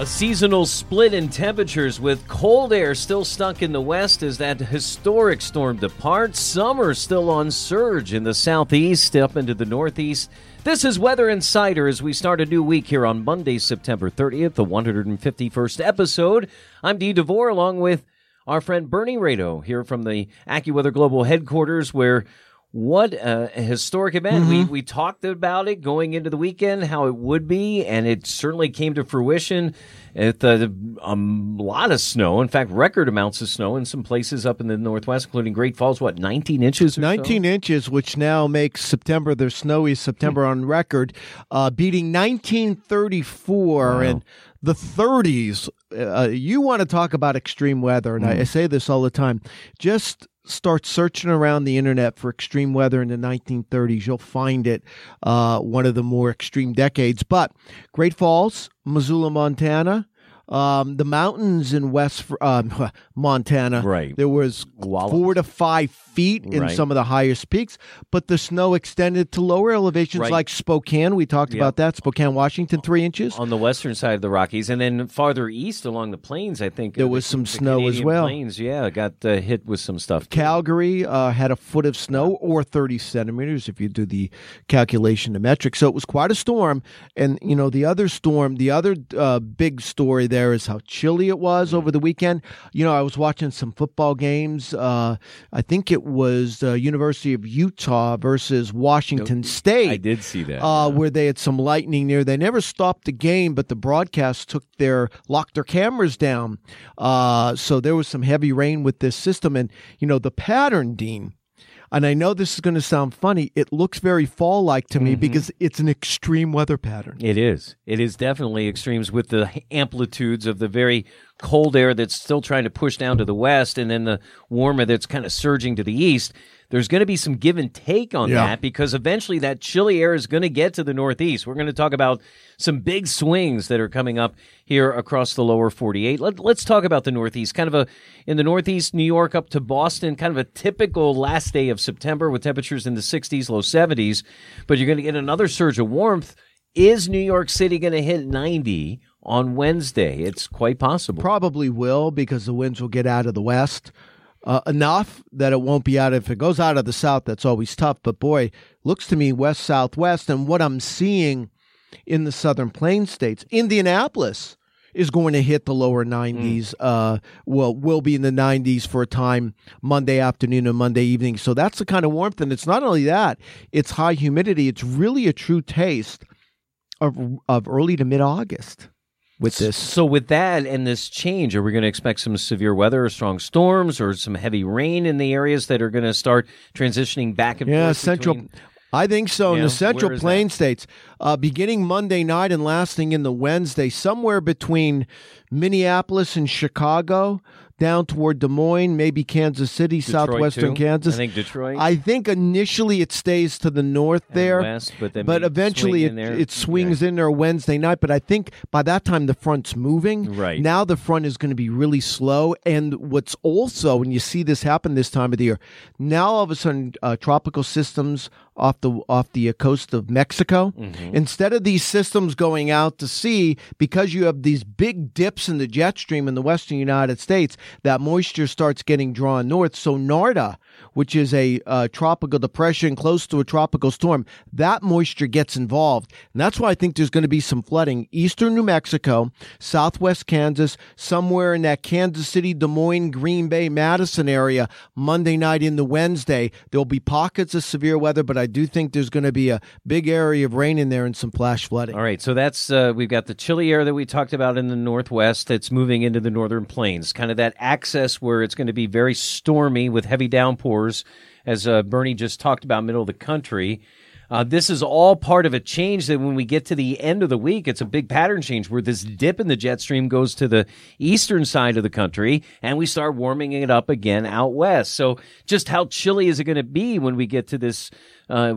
A seasonal split in temperatures with cold air still stuck in the west as that historic storm departs. Summer still on surge in the southeast up into the northeast. This is Weather Insider as we start a new week here on Monday, September 30th, the 151st episode. I'm Dean DeVore along with our friend Bernie Rayno here from the AccuWeather Global headquarters where what a historic event. We we talked about it going into the weekend, how it would be, and it certainly came to fruition. With uh, a lot of snow, in fact, record amounts of snow in some places up in the northwest, including Great Falls. What, 19 inches? Or 19 so? inches, which now makes September their snowiest September on record, uh, beating 1934 and the 30s. Uh, you want to talk about extreme weather, and I, I say this all the time. Just start searching around the internet for extreme weather in the 1930s. You'll find it uh, one of the more extreme decades. But Great Falls, Missoula, Montana. Um, the mountains in West um, Montana, Right. There was Wallop. four to five feet in Right. some of the highest peaks, but the snow extended to lower elevations Right. like Spokane. We talked Yep. about that. Spokane, Washington, three inches. on the western side of the Rockies, and then farther east along the plains, I think There uh, was the- some the snow as well. Plains, yeah, got uh, hit with some stuff. too. Calgary uh, had a foot of snow or 30 centimeters if you do the calculation, to metric. So it was quite a storm. And, you know, the other storm, the other uh, big story there is how chilly it was over the weekend. You know, I was watching some football games. Uh, I think it was uh, University of Utah versus Washington State. I did see that. uh, yeah. where they had some lightning near. They never stopped the game, but the broadcast took their locked their cameras down. Uh, so there was some heavy rain with this system, and you know the pattern, Dean. And I know this is going to sound funny. It looks very fall like to me mm-hmm. because it's an extreme weather pattern. It is. It is definitely extremes with the amplitudes of the very cold air that's still trying to push down to the west and then the warmer that's kind of surging to the east. There's going to be some give and take on Yeah. that because eventually that chilly air is going to get to the northeast. We're going to talk about some big swings that are coming up here across the lower 48. Let, let's talk about the northeast. Kind of a, in the northeast, New York up to Boston, kind of a typical last day of September with temperatures in the 60s, low 70s. But you're going to get another surge of warmth is New York City going to hit 90 on Wednesday? It's quite possible. Probably will because the winds will get out of the west. Uh, enough that it won't be out. If it goes out of the south, that's always tough. But boy, looks to me west southwest, and what I'm seeing in the southern plains states, Indianapolis is going to hit the lower 90s. Uh, well, will be in the 90s for a time Monday afternoon and Monday evening. So that's the kind of warmth, and it's not only that; it's high humidity. It's really a true taste of of early to mid August with this. So, with that and this change, are we going to expect some severe weather or strong storms or some heavy rain in the areas that are going to start transitioning back and Yeah, forth? central. between- I think so. in Yeah, the Central Plain states, uh, beginning Monday night and lasting in the Wednesday, somewhere between Minneapolis and Chicago, down toward Des Moines, maybe Kansas City, Detroit, southwestern too? Kansas. I think Detroit. I think initially it stays to the north and there, west, but then but eventually swing it, there. it swings in there Wednesday night. But I think by that time the front's moving. Right. Now the front is going to be really slow. And what's also, when you see this happen this time of the year, now all of a sudden uh, tropical systems off the off the coast of Mexico, Mm-hmm. instead of these systems going out to sea, because you have these big dips in the jet stream in the western United States, that moisture starts getting drawn north. So NARDA, which is a uh, tropical depression close to a tropical storm, that moisture gets involved. And that's why I think there's going to be some flooding. Eastern New Mexico, southwest Kansas, somewhere in that Kansas City, Des Moines, Green Bay, Madison area, Monday night into Wednesday. There'll be pockets of severe weather, but I do think there's going to be a big area of rain in there and some flash flooding. All right, so that's uh, we've got the chilly air that we talked about in the northwest that's moving into the northern plains, kind of that access where it's going to be very stormy with heavy downpours, as uh, Bernie just talked about, middle of the country. Uh, this is all part of a change that when we get to the end of the week, it's a big pattern change where this dip in the jet stream goes to the eastern side of the country and we start warming it up again out west. So just how chilly is it going to be when we get to this uh,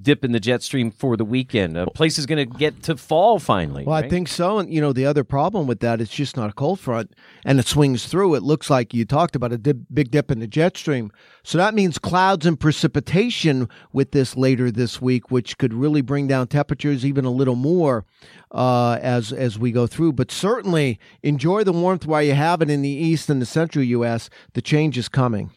dip in the jet stream for the weekend. A place is going to get to fall finally. Well, right? I think so. And, you know, the other problem with that, it's just not a cold front and it swings through. It looks like you talked about a dip, big dip in the jet stream. So that means clouds and precipitation with this later this week, which could really bring down temperatures even a little more uh, as as we go through. But certainly enjoy the warmth while you have it in the east and the central U.S. The change is coming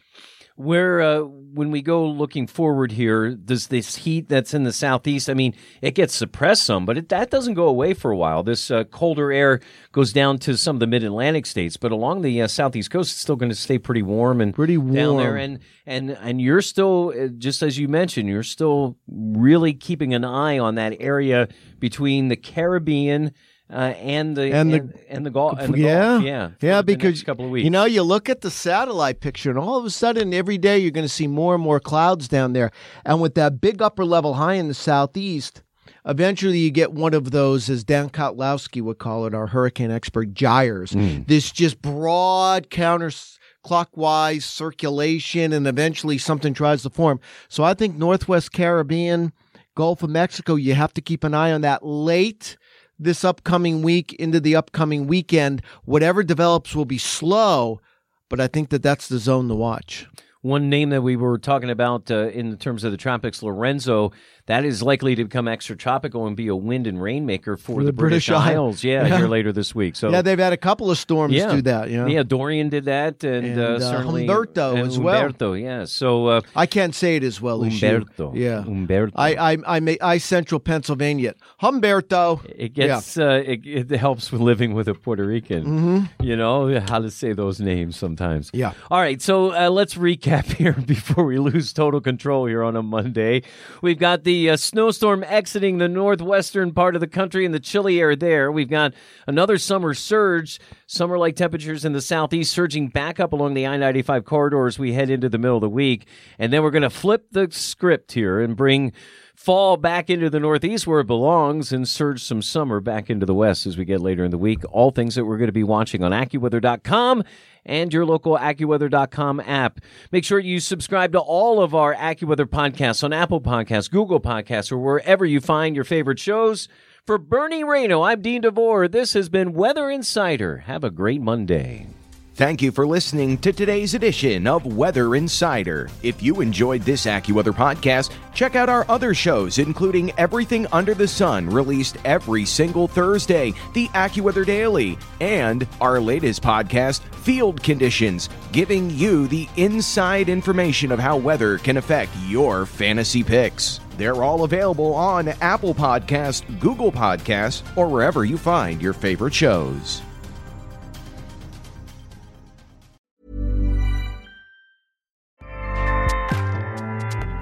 where uh, when we go looking forward here does this heat that's in the southeast i mean it gets suppressed some but it, that doesn't go away for a while. This uh, colder air goes down to some of the mid-atlantic states but along the uh, southeast coast it's still going to stay pretty warm and pretty warm down there and and and you're still uh, just as you mentioned you're still really keeping an eye on that area between the caribbean uh, and the and the and, and the golf, and the yeah, golf. yeah, yeah. Because couple of weeks, you know, you look at the satellite picture, and all of a sudden, every day you're going to see more and more clouds down there. And with that big upper level high in the southeast, eventually you get one of those, as Dan Kottlowski would call it, our hurricane expert, gyres. Mm. This just broad counter clockwise circulation, and eventually something tries to form. So I think Northwest Caribbean, Gulf of Mexico, you have to keep an eye on that late this upcoming week into the upcoming weekend. Whatever develops will be slow, but I think that that's the zone to watch. One name that we were talking about uh, in terms of the tropics, Lorenzo, that is likely to become extratropical and be a wind and rainmaker for, for the, the, British, British Isles. Yeah, yeah, here later this week. So yeah, they've had a couple of storms yeah. do that. You know? Yeah, Dorian did that, and, and uh, uh, certainly Humberto and as well. Humberto. Yeah, so uh, I can't say it as well as you. Humberto. Yeah, Humberto. I I I, may, I Central Pennsylvania. Humberto. It gets yeah. uh, it, it, helps with living with a Puerto Rican. Mm-hmm. You know how to say those names sometimes. Yeah. All right, so uh, let's recap here before we lose total control here on a Monday. We've got the uh, snowstorm exiting the northwestern part of the country and the chilly air there. We've got another summer surge, summer like temperatures in the southeast surging back up along the I 95 corridor as we head into the middle of the week. And then we're going to flip the script here and bring fall back into the northeast where it belongs and surge some summer back into the west as we get later in the week. All things that we're going to be watching on AccuWeather.com and your local AccuWeather.com app. Make sure you subscribe to all of our AccuWeather podcasts on Apple Podcasts, Google Podcasts, or wherever you find your favorite shows. For Bernie Rayno, I'm Dean DeVore. This has been Weather Insider. Have a great Monday. Thank you for listening to today's edition of Weather Insider. If you enjoyed this AccuWeather podcast, check out our other shows, including Everything Under the Sun, released every single Thursday, the AccuWeather Daily, and our latest podcast, Field Conditions, giving you the inside information of how weather can affect your fantasy picks. They're all available on Apple Podcasts, Google Podcasts, or wherever you find your favorite shows.